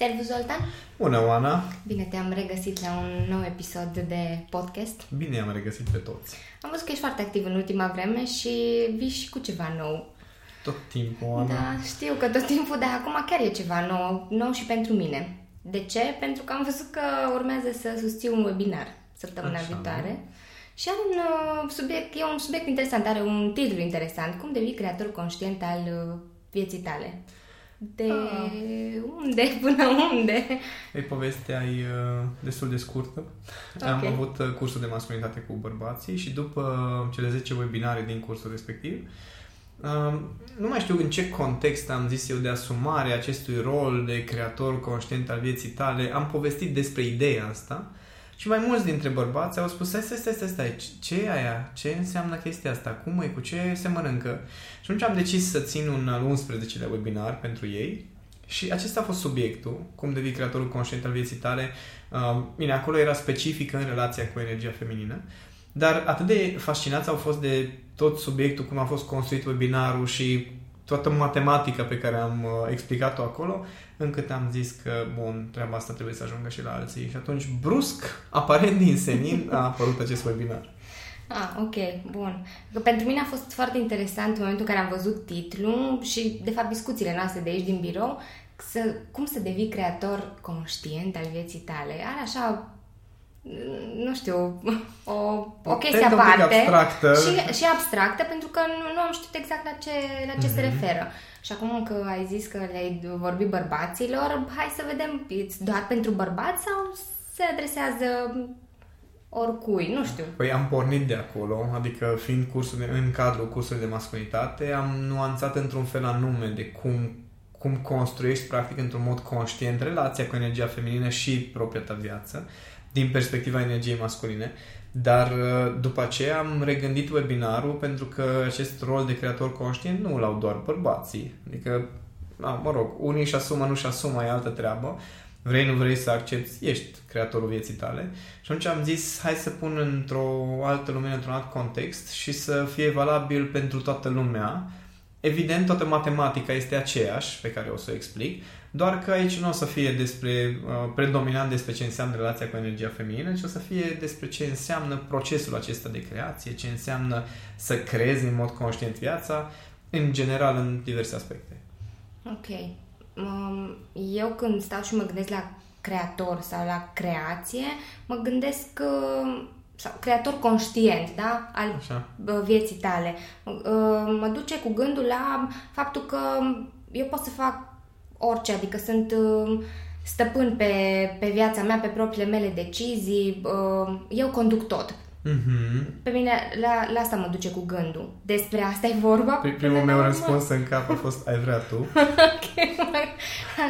Servus, Zoltan! Bună, Oana! Bine te-am regăsit la un nou episod de podcast. Bine am regăsit pe toți. Am văzut că ești foarte activ în ultima vreme și vii și cu ceva nou. Tot timpul, Oana. Da, știu că tot timpul, dar acum chiar e ceva nou, nou și pentru mine. De ce? Pentru că am văzut că urmează să susțiu un webinar săptămâna Așa. viitoare. Și are un uh, subiect, e un subiect interesant, are un titlu interesant. Cum devii creator conștient al uh, vieții tale? De Ah. unde până unde? E povestea e uh, destul de scurtă. Ok. Am avut uh, cursul de masculinitate cu bărbații și după cele 10 webinare din cursul respectiv, um, nu mai știu în ce context am zis eu de asumare acestui rol de creator conștient al vieții tale, am povestit despre ideea asta și mai mulți dintre bărbați au spus, stai, stai, stai, stai, stai, ce e aia? Ce înseamnă chestia asta? Cum e? Cu ce se mănâncă? Și atunci am decis să țin un al 11-lea webinar pentru ei și acesta a fost subiectul, cum devii creatorul conștient al vieții tale. Uh, Bine, acolo era specific în relația cu energia feminină, dar atât de fascinați au fost de tot subiectul, cum a fost construit webinarul și toată matematica pe care am uh, explicat-o acolo, încât am zis că, bun, treaba asta trebuie să ajungă și la alții. Și atunci, brusc, aparent din senin, a apărut acest webinar. Ah, ok, bun. Că pentru mine a fost foarte interesant în momentul în care am văzut titlul și, de fapt, discuțiile noastre de aici din birou, să, cum să devii creator conștient al vieții tale. Are așa, nu știu, o, o chestie Tentă un pic aparte abstractă. și, și abstractă, pentru că nu, nu am știut exact la ce, la ce Mhm. se referă. Și acum că ai zis că le-ai vorbit bărbaților, hai să vedem, e doar pentru bărbați sau se adresează oricui, nu știu. Păi am pornit de acolo, adică fiind cursul de, în cadrul cursului de masculinitate, am nuanțat într-un fel anume de cum, cum construiești practic într-un mod conștient relația cu energia feminină și propria ta viață din perspectiva energiei masculine. Dar uh, după aceea am regândit webinarul pentru că acest rol de creator conștient nu l-au doar bărbații. Adică, a, mă rog, unii își asumă, nu își asumă, e altă treabă. Vrei, nu vrei să accepti, ești creatorul vieții tale. Și atunci am zis, hai să pun într-o altă lumină, într-un alt context și să fie valabil pentru toată lumea. Evident, toată matematica este aceeași, pe care o să o explic, doar că aici nu o să fie despre, uh, predominant despre ce înseamnă relația cu energia feminină, ci o să fie despre ce înseamnă procesul acesta de creație, ce înseamnă să creezi în mod conștient viața, în general, în diverse aspecte. Ok. Um, Eu când stau și mă gândesc la creator sau la creație, mă gândesc uh, sau creator conștient, da? Al Așa. bă, vieții tale. Uh, Mă duce cu gândul la faptul că eu pot să fac orice, adică sunt uh, stăpân pe, pe viața mea, pe propriile mele decizii, uh, eu conduc tot. Mm-hmm. Pe mine la, la asta mă duce cu gândul. Despre asta e vorba? Primul meu răspuns în cap a fost, ai vrea tu? Ok,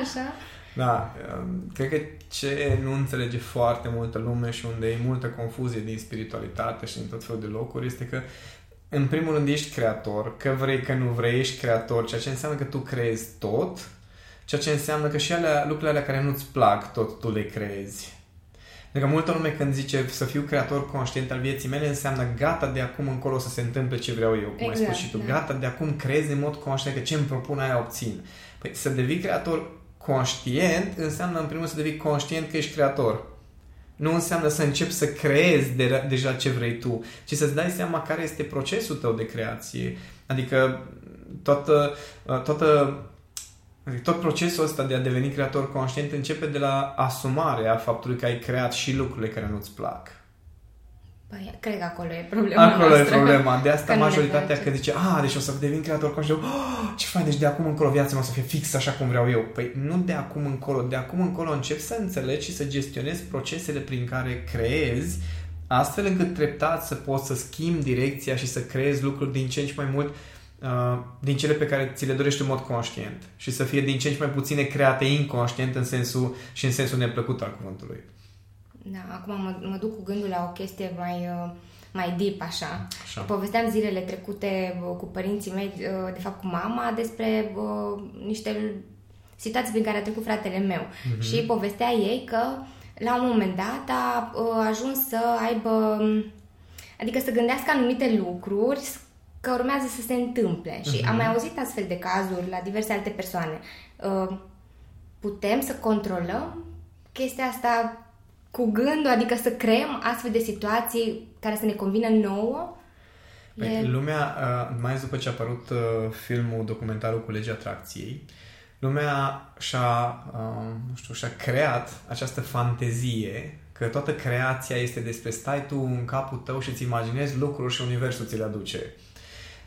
așa. Da, um, cred că ce nu înțelege foarte multă lume și unde e multă confuzie din spiritualitate și din tot felul de locuri este că în primul rând ești creator, că vrei, că nu vrei, ești creator, ceea ce înseamnă că tu creezi tot, ceea ce înseamnă că și alea, lucrurile alea care nu-ți plac, tot tu le creezi. Adică multă lume când zice să fiu creator conștient al vieții mele înseamnă gata de acum încolo să se întâmple ce vreau eu, cum ai Exact, spus și tu. da. Gata de acum crezi în mod conștient că ce îmi propun aia obțin. Păi să devii creator conștient înseamnă în primul rând să devii conștient că ești creator. Nu înseamnă să începi să creezi de, deja ce vrei tu, ci să-ți dai seama care este procesul tău de creație. Adică toată, toată Adică tot procesul ăsta de a deveni creator conștient începe de la asumarea faptului că ai creat și lucrurile care nu-ți plac. Păi, cred că acolo e problema Acolo noastră. e problema. De asta Că nu ne majoritatea place. că zice, a, deci o să devin creator conștient. Oh, ce fain, deci de acum încolo viața mea o să fie fix așa cum vreau eu. Păi nu de acum încolo. De acum încolo începi să înțelegi și să gestionezi procesele prin care creezi astfel încât treptat să poți să schimbi direcția și să creezi lucruri din ce în ce mai mult uh, din cele pe care ți le dorești în mod conștient și să fie din ce în ce mai puține create inconștient în sensul și în sensul neplăcut al cuvântului. Da, acum mă, mă duc cu gândul la o chestie mai, uh, mai deep, așa. Așa. Povesteam zilele trecute uh, cu părinții mei, uh, de fapt cu mama, despre uh, niște situații prin care a trecut fratele meu. Mhm. Și povestea ei că la un moment dat a uh, ajuns să aibă, adică să gândească anumite lucruri că urmează să se întâmple. Și am mai auzit astfel de cazuri la diverse alte persoane. Uh, putem să controlăm chestia asta cu gândul, adică să creăm astfel de situații care să ne convină nouă? Păi, e... Lumea, uh, mai ales după ce a apărut uh, filmul, documentarul cu legea atracției, lumea și-a, uh, nu știu, și-a creat această fantezie că toată creația este despre stai tu în capul tău și îți imaginezi lucruri și universul ți le aduce.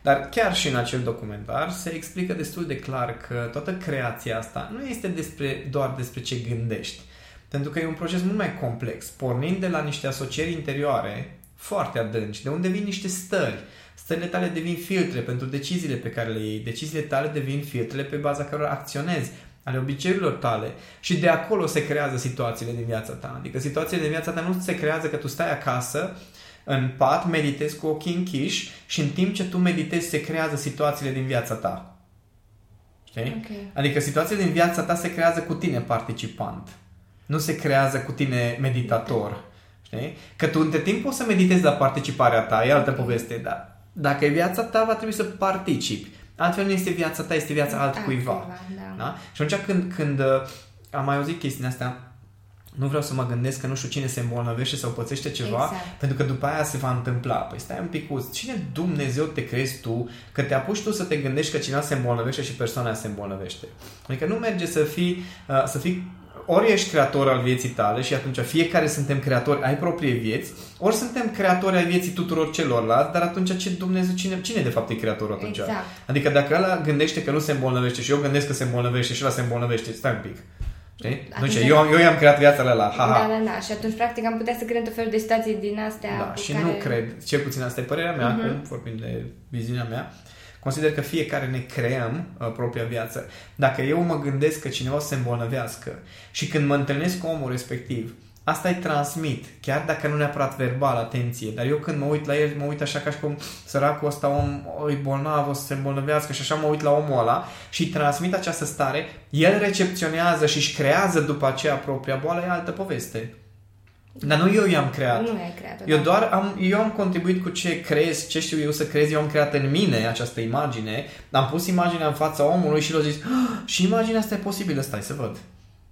Dar chiar și în acel documentar se explică destul de clar că toată creația asta nu este despre, doar despre ce gândești. Pentru că e un proces mult mai complex, pornind de la niște asocieri interioare foarte adânci, de unde vin niște stări. Stările tale devin filtre pentru deciziile pe care le iei, deciziile tale devin filtrele pe baza cărora acționezi, ale obiceiurilor tale și de acolo se creează situațiile din viața ta. Adică situațiile din viața ta nu se creează că tu stai acasă în pat, meditezi cu ochii închiși și în timp ce tu meditezi se creează situațiile din viața ta. Știi? Okay. Adică situațiile din viața ta se creează cu tine participant. Nu se creează cu tine meditator. Știi? Că tu între timp poți să meditezi la participarea ta, e altă okay. poveste, dar dacă e viața ta, va trebui să participi. Altfel nu este viața ta, este viața altcuiva. Da. Da? Și atunci când, când uh, am mai auzit chestiile astea, nu vreau să mă gândesc că nu știu cine se îmbolnăvește sau pățește ceva, exact. pentru că după aia se va întâmpla. Păi stai un pic, cine Dumnezeu te crezi tu că te apuci tu să te gândești că cineva se îmbolnăvește și persoana se îmbolnăvește? Adică nu merge să fii, uh, să fii ori ești creator al vieții tale și atunci fiecare suntem creatori ai proprie vieți, ori suntem creatori ai vieții tuturor celorlalți, dar atunci ce Dumnezeu, cine, cine de fapt e creatorul atunci? Exact. Adică dacă ăla gândește că nu se îmbolnăvește și eu gândesc că se îmbolnăvește și ăla se îmbolnăvește, stai un pic. Știi? Nu ce, eu, eu i-am creat viața la ha, ha. Da, da, da. Și atunci, practic, am putea să creăm tot felul de situații din astea. Da, și care... nu cred, cel puțin asta e părerea mea, uh-huh. acum, vorbind de viziunea mea, Consider că fiecare ne creăm uh, propria viață. Dacă eu mă gândesc că cineva o să se îmbolnăvească și când mă întâlnesc cu omul respectiv, asta îi transmit, chiar dacă nu neapărat verbal, atenție, dar eu când mă uit la el, mă uit așa ca și cum săracul ăsta om e bolnav, o să se îmbolnăvească și așa mă uit la omul ăla și îi transmit această stare, el recepționează și își creează după aceea propria boală, e altă poveste. Dar nu eu i-am creat. Nu ai creat Eu da. doar am, eu am contribuit cu ce crezi, ce știu eu să crezi, eu am creat în mine această imagine, am pus imaginea în fața omului și l-a zis, ah, și imaginea asta e posibilă, stai să văd.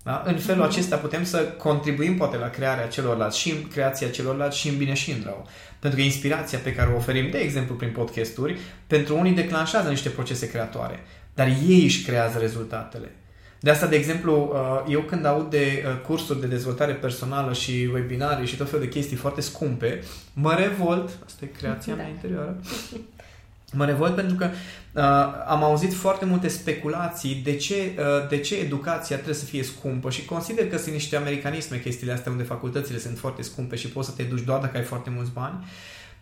Da? În felul mm-hmm. acesta putem să contribuim poate la crearea celorlalți și în creația celorlalți și în bine și în rău. Pentru că inspirația pe care o oferim, de exemplu prin podcasturi, pentru unii declanșează niște procese creatoare, dar ei își creează rezultatele. De asta, de exemplu, uh, eu când aud de uh, cursuri de dezvoltare personală și webinarii și tot felul de chestii foarte scumpe, mă revolt, asta e creația da. mea interioară, mă revolt pentru că uh, am auzit foarte multe speculații de ce, uh, de ce educația trebuie să fie scumpă și consider că sunt niște americanisme chestiile astea unde facultățile sunt foarte scumpe și poți să te duci doar dacă ai foarte mulți bani. Uh,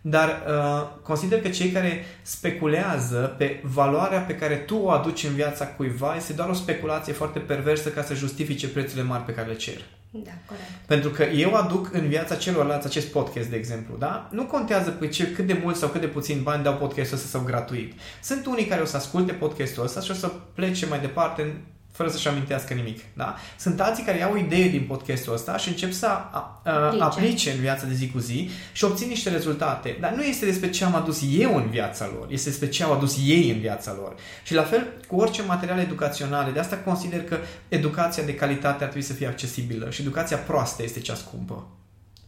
dar uh, consider că cei care speculează pe valoarea pe care tu o aduci în viața cuiva este doar o speculație foarte perversă ca să justifice prețurile mari pe care le cer. Da, corect. Pentru că eu aduc în viața celorlalți acest podcast, de exemplu, da? Nu contează pe ce, cât de mult sau cât de puțin bani dau podcastul ăsta sau gratuit. Sunt unii care o să asculte podcastul ăsta și o să plece mai departe fără să-și amintească nimic. Da? Sunt alții care iau o idee din podcastul ăsta și încep să a, a, aplice. aplice în viața de zi cu zi și obțin niște rezultate. Dar nu este despre ce am adus eu în viața lor, este despre ce au adus ei în viața lor. Și la fel cu orice materiale educaționale. De asta consider că educația de calitate ar trebui să fie accesibilă și educația proastă este cea scumpă.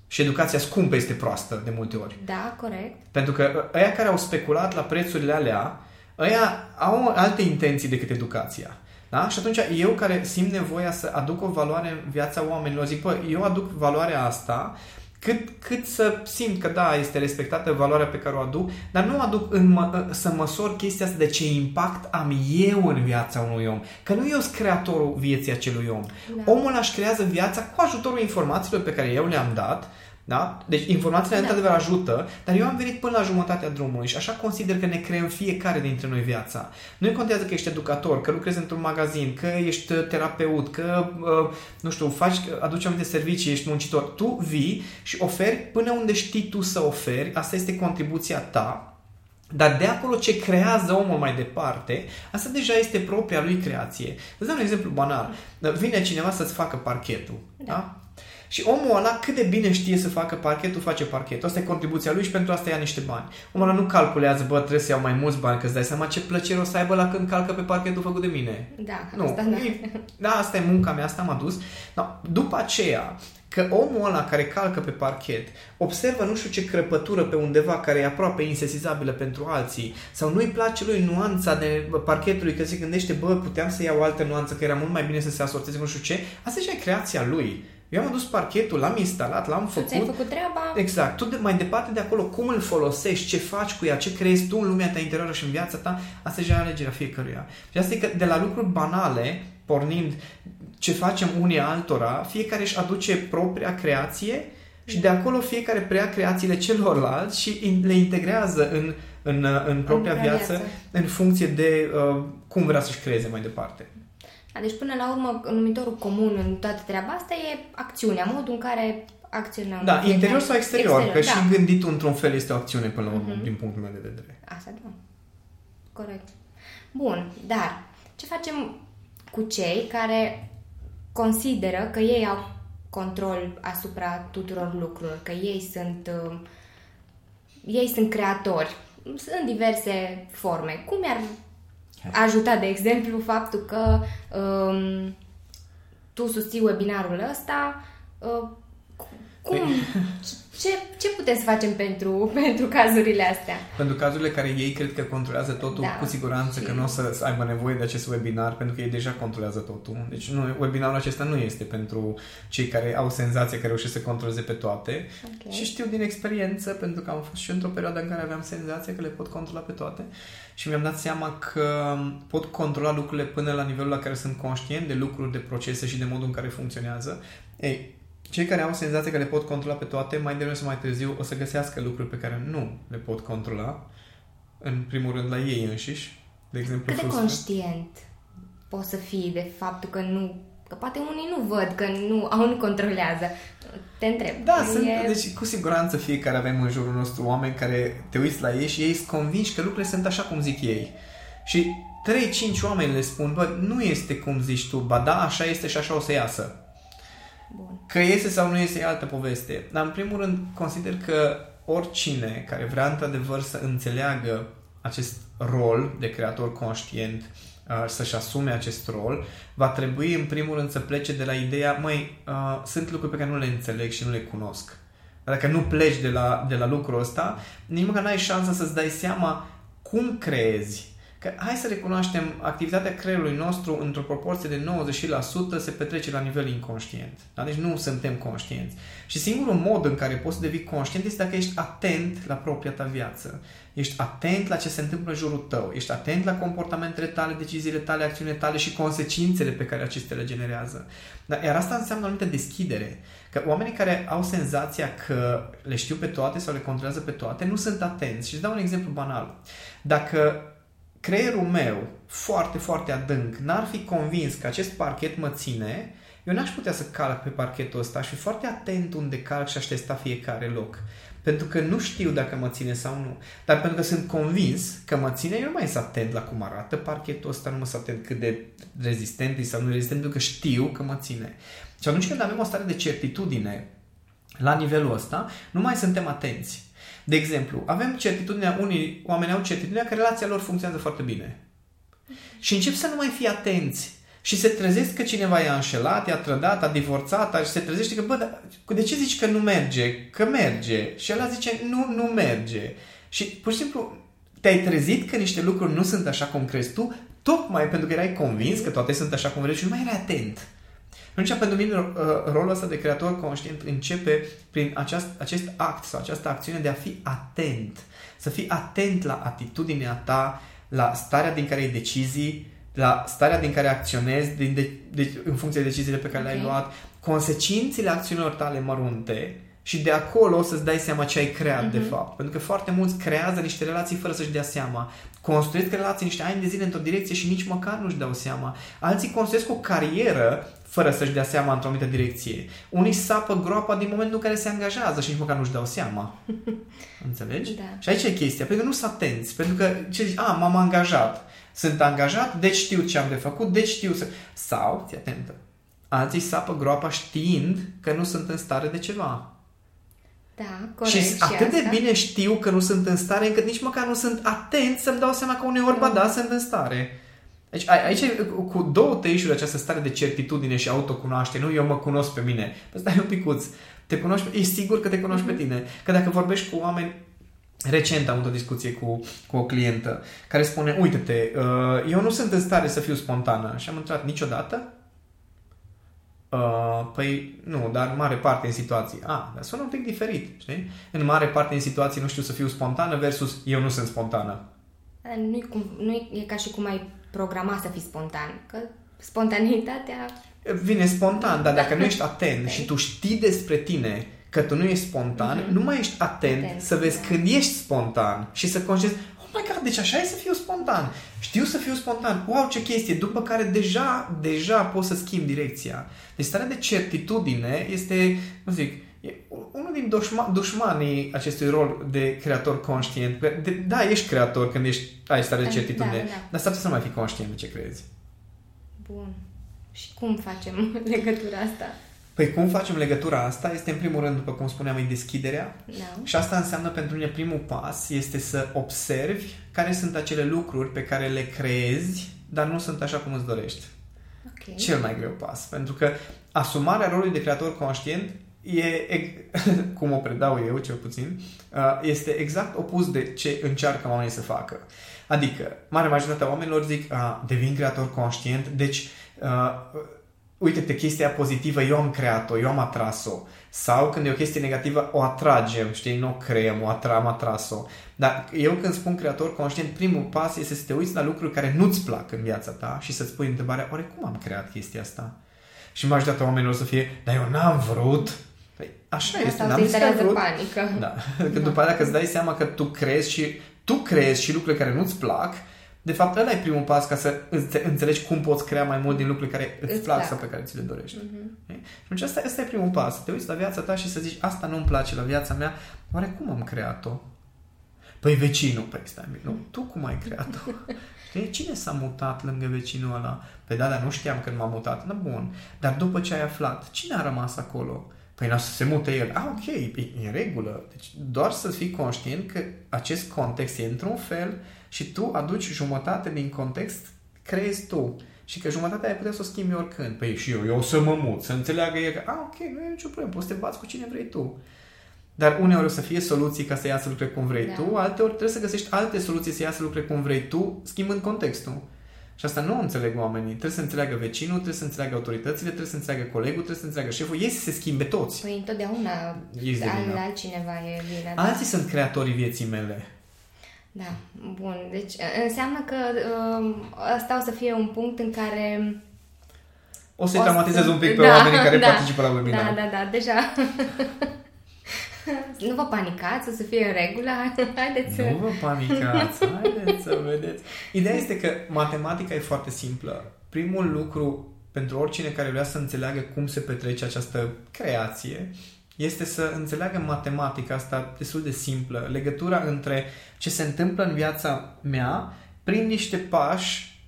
Și educația scumpă este proastă de multe ori. Da, corect. Pentru că ăia care au speculat la prețurile alea, ăia au alte intenții decât educația. Da? Și atunci eu care simt nevoia să aduc o valoare în viața oamenilor, zic, bă, eu aduc valoarea asta cât, cât să simt că da, este respectată valoarea pe care o aduc, dar nu aduc în mă, să măsor chestia asta de ce impact am eu în viața unui om. Că nu eu sunt creatorul vieții acelui om. Da. Omul își creează viața cu ajutorul informațiilor pe care eu le-am dat, da? Deci informațiile da. într-adevăr ajută, dar eu am venit până la jumătatea drumului și așa consider că ne creăm fiecare dintre noi viața. Nu contează că ești educator, că lucrezi într-un magazin, că ești terapeut, că, uh, nu știu, faci, aduci anumite servicii, ești muncitor. Tu vii și oferi până unde știi tu să oferi, asta este contribuția ta, dar de acolo ce creează omul mai departe, asta deja este propria lui creație. Îți dau un exemplu banal. Vine cineva să-ți facă parchetul. Da? da? Și omul ăla cât de bine știe să facă parchetul, face parchetul. Asta e contribuția lui și pentru asta ia niște bani. Omul ăla nu calculează, bă, trebuie să iau mai mulți bani, că îți dai seama ce plăcere o să aibă la când calcă pe parchetul făcut de mine. Da, Nu, asta da. e, da, asta e munca mea, asta m-a dus. Da, după aceea, că omul ăla care calcă pe parchet observă nu știu ce crăpătură pe undeva care e aproape insesizabilă pentru alții sau nu-i place lui nuanța de parchetului că se gândește, bă, puteam să iau o altă nuanță că era mult mai bine să se asorteze nu știu ce, asta e creația lui. Eu am adus parchetul, l-am instalat, l-am Tu făcut. ți-ai făcut treaba? Exact. Tu de, mai departe de acolo, cum îl folosești, ce faci cu ea, ce creezi tu în lumea ta interioară și în viața ta, asta e deja alegerea fiecăruia. Și asta e că de la lucruri banale, pornind ce facem unii altora, fiecare își aduce propria creație și de acolo fiecare preia creațiile celorlalți și in- le integrează în, în, în propria propria viață, viață. în funcție de uh, cum vrea să-și creeze mai departe. Da, deci până la urmă, numitorul comun în toată treaba asta e acțiunea, modul în care acționăm. Da, fiecare. interior sau exterior, exterior că da. și gânditul într-un fel este o acțiune până la urmă, Mhm. din punctul meu de vedere. Asta da. Corect. Bun, dar ce facem cu cei care consideră că ei au control asupra tuturor lucrurilor, că ei sunt uh, ei sunt creatori în diverse forme. Cum mi-ar ajuta, de exemplu, faptul că um, tu susții webinarul ăsta uh, cum, ce, ce putem să facem pentru, pentru cazurile astea? Pentru cazurile care ei cred că controlează totul, Da. cu siguranță Și- că nu o să aibă nevoie de acest webinar, pentru că ei deja controlează totul. Deci nu, webinarul acesta nu este pentru cei care au senzația că reușesc să controleze pe toate. Ok. Și știu din experiență, pentru că am fost și eu într-o perioadă în care aveam senzația că le pot controla pe toate și mi-am dat seama că pot controla lucrurile până la nivelul la care sunt conștient de lucruri, de procese și de modul în care funcționează. Ei, cei care au senzația că le pot controla pe toate, mai devreme sau mai târziu o să găsească lucruri pe care nu le pot controla, în primul rând la ei înșiși. De exemplu, Cât de frustră- conștient poți să fii de faptul că nu... Că poate unii nu văd, că nu, au, nu controlează. Te întreb. Da, sunt, E- deci cu siguranță fiecare avem în jurul nostru oameni care te uiți la ei și ei sunt convinși că lucrurile sunt așa cum zic ei. Și 3-5 oameni le spun, bă, nu este cum zici tu, ba da, așa este și așa o să iasă. Bun. Că iese sau nu iese e altă poveste. Dar în primul rând consider că oricine care vrea într-adevăr să înțeleagă acest rol de creator conștient uh, să-și asume acest rol, va trebui în primul rând să plece de la ideea, măi, uh, sunt lucruri pe care nu le înțeleg și nu le cunosc. Dacă nu pleci de la, de la lucrul ăsta, nici măcar n-ai șansa să-ți dai seama cum creezi. Că hai să recunoaștem, activitatea creierului nostru într-o proporție de 90% se petrece la nivel inconștient. Da? Deci nu suntem conștienți. Și singurul mod în care poți să devii conștient este dacă ești atent la propria ta viață. Ești atent la ce se întâmplă în jurul tău. Ești atent la comportamentele tale, deciziile tale, acțiunile tale și consecințele pe care acestea le generează. Dar, iar asta înseamnă o anumită deschidere. Că oamenii care au senzația că le știu pe toate sau le controlează pe toate nu sunt atenți. Și îți dau un exemplu banal. Dacă creierul meu, foarte, foarte adânc, n-ar fi convins că acest parchet mă ține, eu n-aș putea să calc pe parchetul ăsta. Aș fi foarte atent unde calc și aș testa fiecare loc. Pentru că nu știu dacă mă ține sau nu. Dar pentru că sunt convins că mă ține, eu nu mai sunt atent la cum arată parchetul ăsta, nu mă sunt atent cât de rezistent e sau nu rezistent, pentru că știu că mă ține. Și atunci când avem o stare de certitudine la nivelul ăsta, nu mai suntem atenți. De exemplu, avem certitudinea, unii oameni au certitudinea că relația lor funcționează foarte bine. Și încep să nu mai fie atenți. Și se trezesc că cineva i-a înșelat, i-a trădat, a divorțat și se trezește că, bă, dar de ce zici că nu merge? Că merge. Și ela zice, nu, nu merge. Și pur și simplu te-ai trezit că niște lucruri nu sunt așa cum crezi tu, tocmai pentru că erai convins că toate sunt așa cum vrei și nu mai erai atent. Atunci, pentru mine, uh, rolul ăsta de creator conștient începe prin aceast, acest act sau această acțiune de a fi atent. Să fii atent la atitudinea ta, la starea din care ai decizii, la starea din care acționezi din de, de, în funcție de deciziile pe care Ok. le-ai luat, consecințele acțiunilor tale mărunte și de acolo o să-ți dai seama ce ai creat de Mhm. fapt. Pentru că foarte mulți creează niște relații fără să-și dea seama. Construiesc relații niște ani de zile într-o direcție și nici măcar nu-și dau seama. Alții construiesc o carieră fără să-și dea seama într-o anumită direcție. Unii sapă groapa din momentul în care se angajează și nici măcar nu-și dau seama. Înțelegi? Da. Și aici e chestia, pentru că nu sunt atenți. Pentru că ce zici, a, m-am angajat. Sunt angajat, deci știu ce am de făcut, deci știu să... Sau, ți atentă, alții sapă groapa știind că nu sunt în stare de ceva. Da, corect. Și, și atât de asta. bine știu că nu sunt în stare, încât nici măcar nu sunt atent să-mi dau seama că uneori, ba da, sunt în stare. Deci a- aici, cu două tăișuri, această stare de certitudine și autocunoaștere, nu eu mă cunosc pe mine. Păi stai un picuț. Te cunoști, e sigur că te cunoști pe tine. Că dacă vorbești cu oameni Recent am avut o discuție cu, cu o clientă care spune, uite-te, uh, eu nu sunt în stare să fiu spontană. Și am întrebat, niciodată? Uh, păi nu, dar în mare parte în situații. Ah, dar sună un pic diferit, știi? În mare parte în situații nu știu să fiu spontană versus eu nu sunt spontană. Nu e, cum, nu e, e ca și cum ai programa să fii spontan. Că spontaneitatea... Vine spontan, dar dacă Da. nu ești atent și tu știi despre tine că tu nu ești spontan, Mhm. nu mai ești atent, Atent, să vezi da. când ești spontan și să conștienți, oh my god, deci așa e să fiu spontan. Știu să fiu spontan. Wow, ce chestie. După care deja, deja poți să schimbi direcția. Deci starea de certitudine este, nu zic, e unul din dușma, dușmanii acestui rol de creator conștient. De, da, ești creator când ești, ai stare de Da, certitudine, da, da. dar s-ar putea să nu mai fii conștient de ce crezi. Bun. Și cum facem legătura asta? Păi cum facem legătura asta? Este în primul rând, după cum spuneam, e deschiderea. Da. Și asta înseamnă pentru mine primul pas este să observi care sunt acele lucruri pe care le creezi, dar nu sunt așa cum îți dorești. Ok. Cel mai greu pas. Pentru că asumarea rolului de creator conștient e, e cum o predau eu, cel puțin, uh, este exact opus de ce încearcă oamenii să facă. Adică, mare majoritatea oamenilor zic, a, devin creator conștient, deci, uh, uite-te, chestia pozitivă, eu am creat-o, eu am atras-o. Sau când e o chestie negativă, o atragem, știi, nu o creăm, o atra, am atras-o. Dar eu când spun creator conștient, primul pas este să te uiți la lucruri care nu-ți plac în viața ta și să-ți pui întrebarea, oare cum am creat chestia asta? Și majoritatea oamenilor să fie, dar eu n-am vrut. Păi, așa este, Asta n-am te zis că ai interesează vrut. panică. Da. Că după aceea că îți dai seama că tu crezi și tu crezi și lucruri care nu-ți plac, de fapt ăla e primul pas ca să înțe- înțelegi cum poți crea mai mult din lucruri care îți, Îți plac, plac. sau pe care ți le dorești. Mhm. Okay? Și atunci asta, asta e primul pas. Să te uiți la viața ta și să zici, asta nu-mi place la viața mea, oare cum am creat-o? Păi vecinul, păi stai, nu, tu cum ai creat-o? Știi? Cine s-a mutat lângă vecinul ăla? Păi da, dar nu știam când m-am mutat. Na, bun. Dar după ce ai aflat, cine a rămas acolo? Păi nu să se mute el. Ah, ok, e e în regulă. Deci doar să fii conștient că acest context e într-un fel și tu aduci jumătate din context, creezi tu. Și că jumătatea ai putea să o schimbi oricând. Păi și eu, eu o să mă mut, să înțeleagă el că, ah, ok, nu e nicio problemă, poți să te bați cu cine vrei tu. Dar uneori o să fie soluții ca să iasă lucrurile cum vrei Da. tu, alteori trebuie să găsești alte soluții să iasă lucrurile cum vrei tu, schimbând contextul. Și asta nu înțeleg oamenii. Trebuie să înțeleagă vecinul, trebuie să înțeleagă autoritățile, trebuie să înțeleagă colegul, trebuie să înțeleagă șeful. Ei să se schimbe toți. Păi întotdeauna Ești de al, vină. altcineva e vina. da. Alții sunt creatorii vieții mele. Da, bun. Deci înseamnă că uh, asta o să fie un punct în care... O să-i O să- traumatizez un pic pe Da, oamenii care da. participă la webinar. Da, da, da, deja... nu vă panicați, o să fie în regulă. Haideți să... Nu vă panicați, haideți să vedeți. Ideea este că matematica e foarte simplă. Primul lucru pentru oricine care vrea să înțeleagă cum se petrece această creație este să înțeleagă matematica asta destul de simplă, legătura între ce se întâmplă în viața mea prin niște pași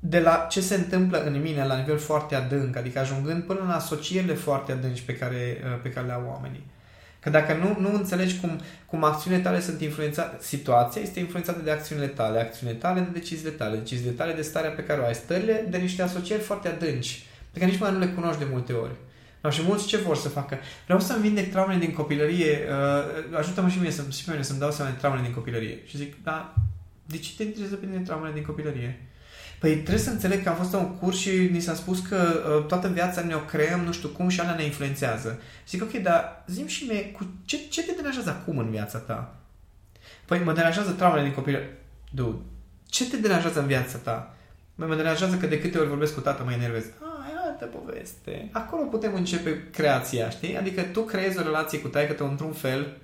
de la ce se întâmplă în mine la nivel foarte adânc, adică ajungând până la asocierile foarte adânci pe care, pe care le au oamenii. Că dacă nu, nu înțelegi cum, cum acțiunile tale sunt influențate, situația este influențată de acțiunile tale, acțiunile tale de deciziile tale, deciziile tale de starea pe care o ai, stările de niște asocieri foarte adânci, pe care nici mai nu le cunoști de multe ori. No, și mulți ce vor să facă? Vreau să-mi vindec traumele din copilărie, uh, ajută-mă și, mie să, și pe mine să-mi dau seama de traumele din copilărie. Și zic, da, de ce te interesează pe tine traumele din copilărie? Păi trebuie să înțeleg că am fost la un curs și ni s-a spus că uh, toată viața ne o creăm, nu știu cum, și alea ne influențează. Zic, ok, dar zi și mie, cu ce, ce te deranjează acum în viața ta? Păi mă deranjează traumele din copilărie. Dude, ce te deranjează în viața ta? Mă, mă deranjează că de câte ori vorbesc cu tata mă enervez. Ah, e altă poveste. Acolo putem începe creația, știi? Adică tu creezi o relație cu taică tău într-un fel,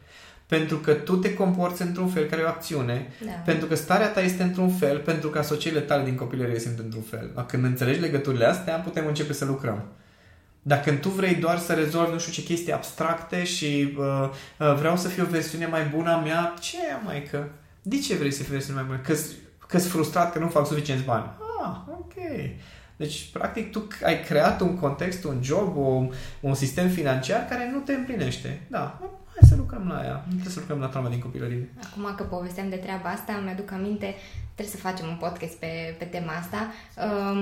pentru că tu te comporți într-un fel care e o acțiune, Da. pentru că starea ta este într-un fel, pentru că asocierile tale din copilărie sunt într-un fel. Dar când înțelegi legăturile astea, putem începe să lucrăm. Dar când tu vrei doar să rezolvi nu știu ce chestii abstracte și uh, uh, vreau să fiu o versiune mai bună a mea, ce e, mai că? De ce vrei să fii o versiune mai bună? Că-s, că frustrat că nu fac suficienți bani. Ah, ok. Deci, practic, tu ai creat un context, un job, un, un sistem financiar care nu te împlinește. Da, hai să lucrăm la ea. Nu trebuie să lucrăm la trauma din copilărie. Acum că povesteam de treaba asta, mi-aduc aminte, trebuie să facem un podcast pe, pe tema asta, um,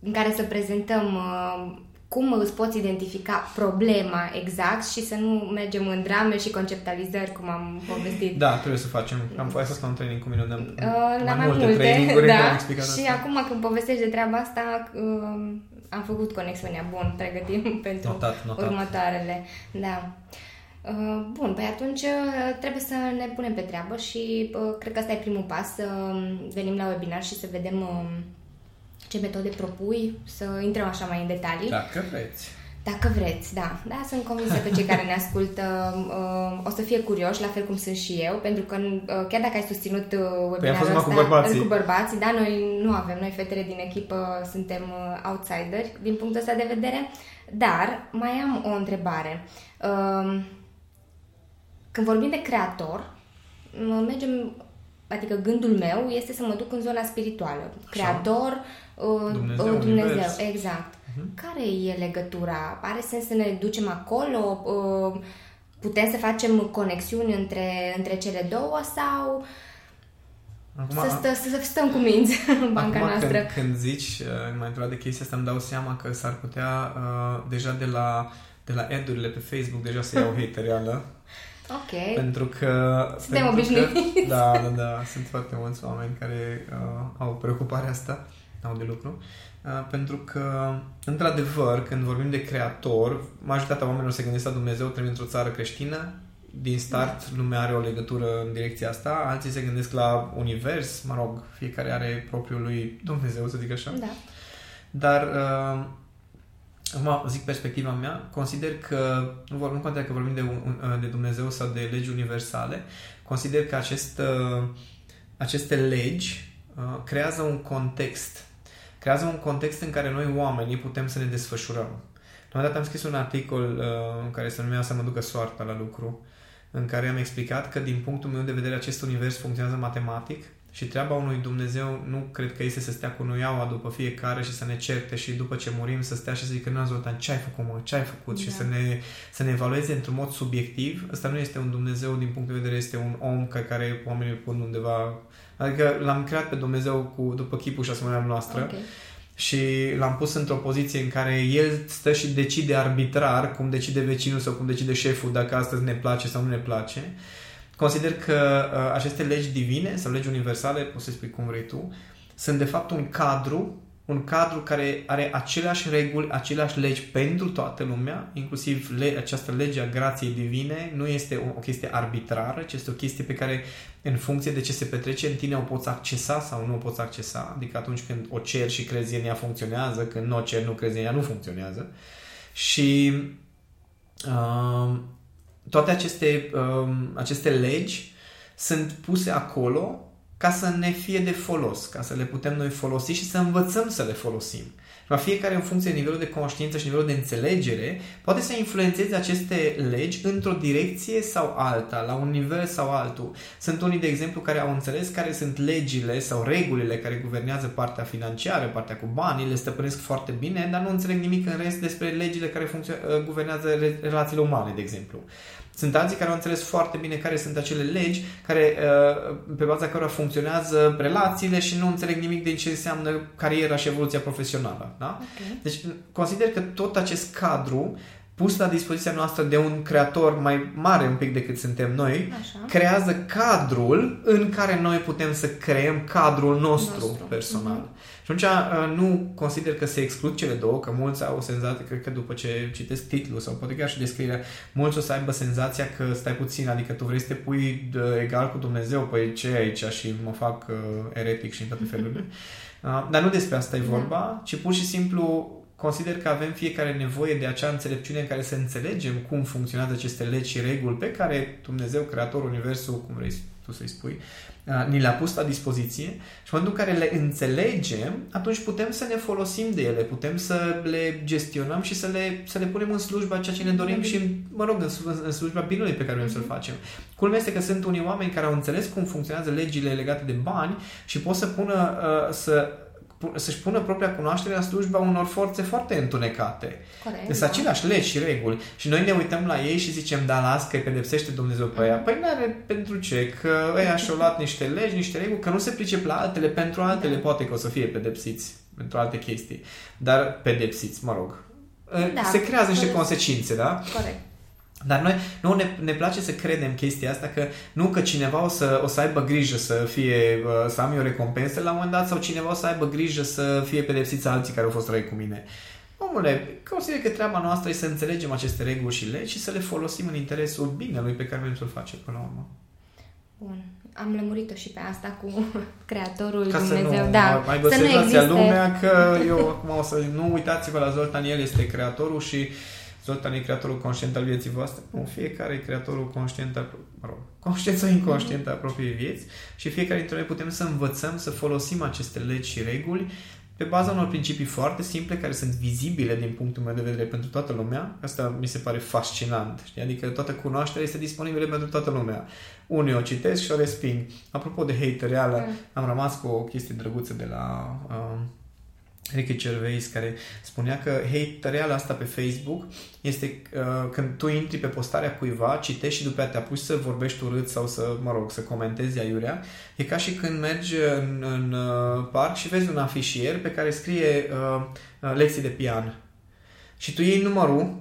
în care să prezentăm uh, cum îți poți identifica problema exact și să nu mergem în drame și conceptualizări, cum am povestit. Da, trebuie să facem. Am fost să un training cu mine unde am uh, mai, mai multe, multe da. și asta. acum când povestești de treaba asta, uh, am făcut conexiunea. Bun, pregătim pentru notat, notat. următoarele. Da. Uh, bun, păi atunci uh, trebuie să ne punem pe treabă și uh, cred că asta e primul pas, să venim la webinar și să vedem um, ce metode propui, să intrăm așa mai în detalii. Dacă vreți. Dacă vreți, da. Da, sunt convinsă că cei care ne ascultă uh, o să fie curioși, la fel cum sunt și eu, pentru că uh, chiar dacă ai susținut uh, webinarul păi ăsta cu bărbații. cu bărbații, da, noi nu avem, noi fetele din echipă suntem uh, outsideri din punctul ăsta de vedere, dar mai am o întrebare. Uh, când vorbim de creator, mergem, adică gândul meu este să mă duc în zona spirituală. Creator, uh, Dumnezeu, uh, Dumnezeu exact. Uh-huh. Care e legătura? Are sens să ne ducem acolo? Uh, putem să facem conexiuni între, între cele două sau Acum, să, stă, să stăm cu minți în banca acum, noastră? Când, când zici, mai întrebat de chestia asta, îmi dau seama că s-ar putea uh, deja de la, de la ad-urile pe Facebook deja să iau hatereală. Ok. Pentru că... Suntem obișnuiți. Da, da, da. Sunt foarte mulți oameni care uh, au preocuparea asta, au de lucru. Uh, pentru că, într-adevăr, când vorbim de creator, majoritatea oamenilor se gândesc la Dumnezeu trăim într-o țară creștină, din start da. lumea are o legătură în direcția asta, alții se gândesc la univers, mă rog, fiecare are propriul lui Dumnezeu, să zic așa. Da. Dar uh, Acum zic perspectiva mea, consider că, nu, vor, nu contează că vorbim de, un, de Dumnezeu sau de legi universale, consider că acest, uh, aceste legi uh, creează un context. Creează un context în care noi oamenii putem să ne desfășurăm. La un dat am scris un articol uh, în care se numea Să mă ducă soarta la lucru, în care am explicat că din punctul meu de vedere acest univers funcționează matematic și treaba unui Dumnezeu nu cred că este să stea cu noiaua după fiecare și să ne certe și după ce murim să stea și să zică, nu, Zoltan, ce ai făcut, mă, ce ai făcut? Da. Și să ne, să ne evalueze într-un mod subiectiv. Ăsta nu este un Dumnezeu din punct de vedere, este un om ca care oamenii îl pun undeva... Adică l-am creat pe Dumnezeu cu, după chipul și asemenea noastră. Okay și l-am pus într-o poziție în care el stă și decide arbitrar cum decide vecinul sau cum decide șeful dacă astăzi ne place sau nu ne place Consider că uh, aceste legi divine sau legi universale, poți să spui cum vrei tu, sunt de fapt un cadru, un cadru care are aceleași reguli, aceleași legi pentru toată lumea, inclusiv le, această lege a grației divine nu este o, o chestie arbitrară, ci este o chestie pe care în funcție de ce se petrece în tine o poți accesa sau nu o poți accesa, adică atunci când o cer și crezi în ea funcționează, când nu o cer, nu crezi în ea nu funcționează. Și uh, toate aceste, um, aceste legi sunt puse acolo ca să ne fie de folos, ca să le putem noi folosi și să învățăm să le folosim. La fiecare, în funcție de nivelul de conștiință și nivelul de înțelegere, poate să influențeze aceste legi într-o direcție sau alta, la un nivel sau altul. Sunt unii, de exemplu, care au înțeles care sunt legile sau regulile care guvernează partea financiară, partea cu banii, le stăpânesc foarte bine, dar nu înțeleg nimic în rest despre legile care funcțio- guvernează relațiile umane, de exemplu. Sunt alții care au înțeles foarte bine care sunt acele legi care, uh, pe baza cărora funcționează relațiile și nu înțeleg nimic din ce înseamnă cariera și evoluția profesională. Da? Okay. Deci consider că tot acest cadru pus la dispoziția noastră de un creator mai mare un pic decât suntem noi, Așa. creează cadrul în care noi putem să creăm cadrul nostru, nostru. personal. Mm-hmm. Și atunci uh, nu consider că se exclud cele două, că mulți au o senzație, cred că după ce citesc titlul sau poate chiar și descrierea, mulți o să aibă senzația că stai puțin, adică tu vrei să te pui de egal cu Dumnezeu, păi ce e aici și mă fac uh, eretic și în toate felurile. Uh, dar nu despre asta e da. vorba, ci pur și simplu consider că avem fiecare nevoie de acea înțelepciune în care să înțelegem cum funcționează aceste legi și reguli pe care Dumnezeu, Creatorul Universului, cum vrei tu să-i spui, ni le-a pus la dispoziție și în momentul în care le înțelegem, atunci putem să ne folosim de ele, putem să le gestionăm și să le, să le punem în slujba ceea ce ne dorim și, mă rog, în, în slujba binului pe care vrem să-l facem. Culmea este că sunt unii oameni care au înțeles cum funcționează legile legate de bani și pot să pună, uh, să să-și pună propria cunoaștere la slujba unor forțe foarte întunecate. Corect, Deci da. aceleași legi și reguli. Și noi ne uităm la ei și zicem, da, las că îi pedepsește Dumnezeu pe ea. Păi n-are pentru ce? Că ăia și-au luat niște legi, niște reguli, că nu se pricep la altele. Pentru altele Da. poate că o să fie pedepsiți pentru alte chestii. Dar pedepsiți, mă rog. Da, se creează niște corect. consecințe, da? Corect. Dar noi nu ne, ne place să credem chestia asta că nu că cineva o să, o să aibă grijă să fie uh, să am eu recompensă la un moment dat sau cineva o să aibă grijă să fie pedepsiți alții care au fost răi cu mine. Omule, consider că treaba noastră e să înțelegem aceste reguli și legi și să le folosim în interesul binelui pe care vrem să-l facem până la urmă. Bun. Am lămurit-o și pe asta cu Creatorul Ca să Dumnezeu. nu da. aibă să nu senzația existe... lumea că eu acum o să... Nu uitați-vă la Zoltan, el este creatorul și Zoltan e creatorul conștient al vieții voastre. Nu, fiecare e creatorul conștient al... Mă rog, conștient sau inconștient al propriei vieți și fiecare dintre noi putem să învățăm să folosim aceste legi și reguli pe baza unor principii foarte simple care sunt vizibile din punctul meu de vedere pentru toată lumea. Asta mi se pare fascinant. Știi? Adică toată cunoașterea este disponibilă pentru toată lumea. Unii o citesc și o resping. Apropo de hatereală, Mm. am rămas cu o chestie drăguță de la uh, Ricky Gervais care spunea că hatereala asta pe Facebook este uh, când tu intri pe postarea cuiva, citești și după aceea te apuci să vorbești urât sau să, mă rog, să comentezi aiurea. E ca și când mergi în, în uh, parc și vezi un afișier pe care scrie uh, uh, lecții de pian. Și tu iei numărul,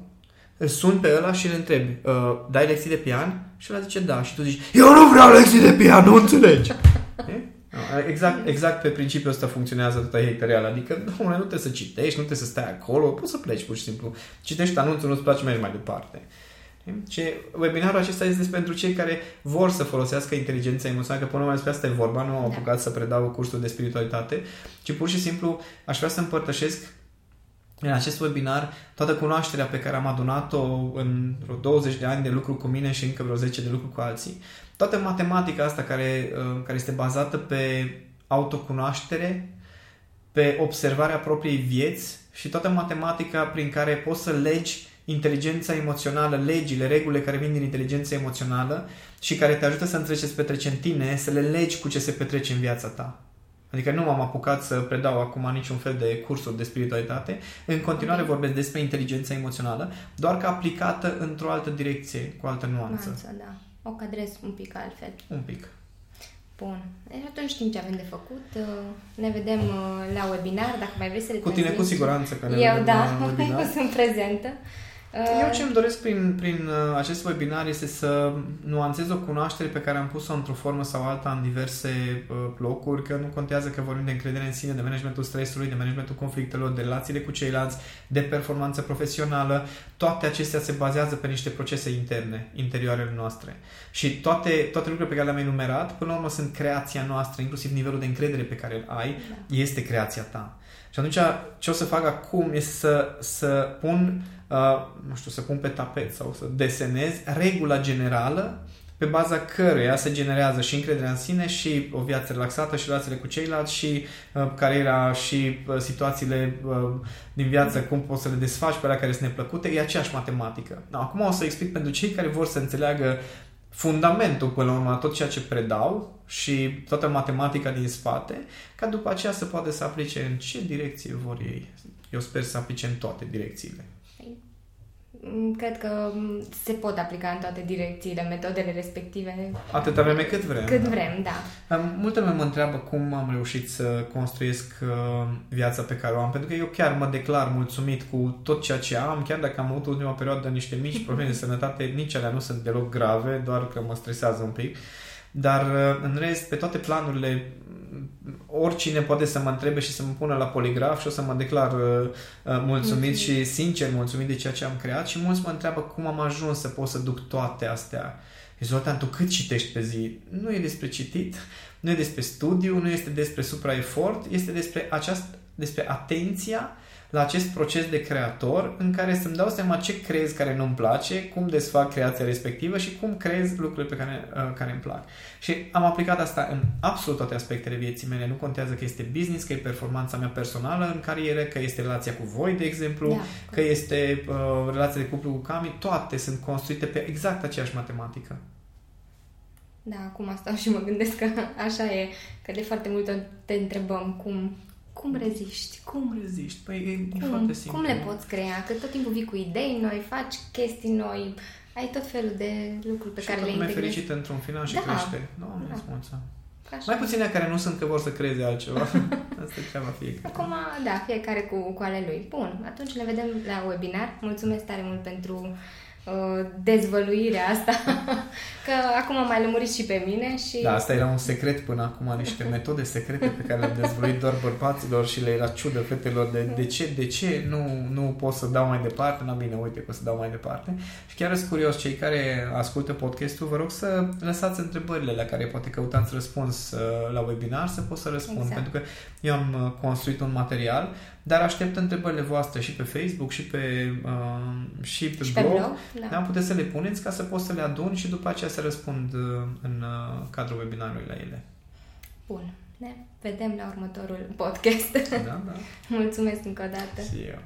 îl suni pe ăla și îl întrebi, uh, dai lecții de pian? Și ăla zice da. Și tu zici, eu nu vreau lecții de pian, nu înțelegi. E? Exact, exact pe principiul ăsta funcționează toată hatereala. Adică, domnule, nu trebuie să citești, nu trebuie să stai acolo, poți să pleci pur și simplu. Citești anunțul, nu-ți place, mergi mai departe. Și webinarul acesta este pentru cei care vor să folosească inteligența emoțională, că până la urmă despre asta e vorba, nu am Da. apucat să predau cursul de spiritualitate, ci pur și simplu aș vrea să împărtășesc în acest webinar toată cunoașterea pe care am adunat-o în vreo 20 de ani de lucru cu mine și încă vreo 10 de lucru cu alții. Toată matematica asta care, uh, care este bazată pe autocunoaștere, pe observarea propriei vieți și toată matematica prin care poți să legi inteligența emoțională, legile, regulile care vin din inteligența emoțională și care te ajută să înțelegi ce se petrece în tine, să le legi cu ce se petrece în viața ta. Adică nu m-am apucat să predau acum niciun fel de cursuri de spiritualitate. În continuare Ok. vorbesc despre inteligența emoțională, doar că aplicată într-o altă direcție, cu altă nuanță. Nuanță, da. O cadrez un pic altfel. Un pic. Bun. Deci atunci știm ce avem de făcut. Uh, Ne vedem uh, la webinar, dacă mai vrei să le Cu tine cu transmiți. siguranță că ne Eu, vedem da, la webinar. eu sunt prezentă. Uh, Eu ce îmi doresc prin, prin uh, acest webinar este să nuanțez o cunoaștere pe care am pus-o într-o formă sau alta în diverse uh, locuri, că nu contează că vorbim de încredere în sine, de managementul stresului, de managementul conflictelor, de relațiile cu ceilalți, de performanță profesională. Toate acestea se bazează pe niște procese interne, interioarele noastre. Și toate, toate lucrurile pe care le-am enumerat, până la urmă sunt creația noastră, inclusiv nivelul de încredere pe care îl ai, Da. este creația ta. Și atunci ce o să fac acum este să, să pun, uh, nu știu, să pun pe tapet sau să desenez regula generală pe baza căreia se generează și încrederea în sine și o viață relaxată și relațiile cu ceilalți și uh, cariera și uh, situațiile uh, din viață, cum poți să le desfaci pe alea care sunt neplăcute, e aceeași matematică. No, acum o să explic pentru cei care vor să înțeleagă fundamentul până la urmă, tot ceea ce predau și toată matematica din spate, ca după aceea să poată să aplice în ce direcție vor ei. Eu sper să aplice în toate direcțiile. Mm, Cred că mm, se pot aplica în toate direcțiile metodele respective. Atâta vreme cât vrem. Cât da. vrem, da. Am- Multă lume mă întreabă cum am reușit să construiesc uh, viața pe care o am, pentru că eu chiar mă declar mulțumit cu tot ceea ce am, chiar dacă am avut ultima perioadă niște mici probleme de sănătate, nici alea nu sunt deloc grave, doar că mă stresează un pic. Dar uh, în rest, pe toate planurile, m, oricine poate să mă întrebe și să mă pună la poligraf și o să mă declar uh, uh, mulțumit Mulțumit. și sincer mulțumit de ceea ce am creat și mulți mă întreabă cum am ajuns să pot să duc toate astea. Și Zoltan, tu cât citești pe zi? Nu e despre citit, nu e despre studiu, nu este despre supraefort, este despre, această, despre atenția la acest proces de creator în care să-mi dau seama ce crezi care nu-mi place, cum desfac creația respectivă și cum crezi lucrurile pe care, uh, care îmi plac. Și am aplicat asta în absolut toate aspectele vieții mele. Nu contează că este business, că e performanța mea personală în carieră, că este relația cu voi, de exemplu, Da. că este uh, relația de cuplu cu Cami, toate sunt construite pe exact aceeași matematică. Da, acum stau și mă gândesc că așa e, că de foarte multe ori te întrebăm cum, cum reziști? Cum, cum reziști? Păi e, cum, foarte simplu. Cum le poți crea? Că tot timpul vii cu idei noi, faci chestii noi, ai tot felul de lucruri pe și care le integrezi. integrezi. fericită într-un final și Da. crește. Doamne, Da. îți mulțumesc. Așa. Mai puține care nu sunt că vor să creeze altceva. Asta e treaba fiecare. Acum, da, fiecare cu, cu ale lui. Bun, atunci ne vedem la webinar. Mulțumesc tare mult pentru uh, dezvăluirea asta, că acum am mai lămurit și pe mine și... Da, asta era un secret până acum, niște metode secrete pe care le-am dezvăluit doar bărbaților și le era ciudă fetelor de, de ce, de ce nu, nu pot să dau mai departe, na bine, uite că o să dau mai departe. Și chiar sunt curios, cei care ascultă podcastul, vă rog să lăsați întrebările la care poate căutați răspuns uh, la webinar, să pot să răspund, Exact. pentru că eu am uh, construit un material, dar aștept întrebările voastre și pe Facebook și pe, uh, și pe și pe blog. blog, da. Da, puteți să le puneți ca să pot să le adun și după aceea să răspund uh, în uh, cadrul webinarului la ele. Bun, ne vedem la următorul podcast. Da, da. Mulțumesc încă o dată. Și eu.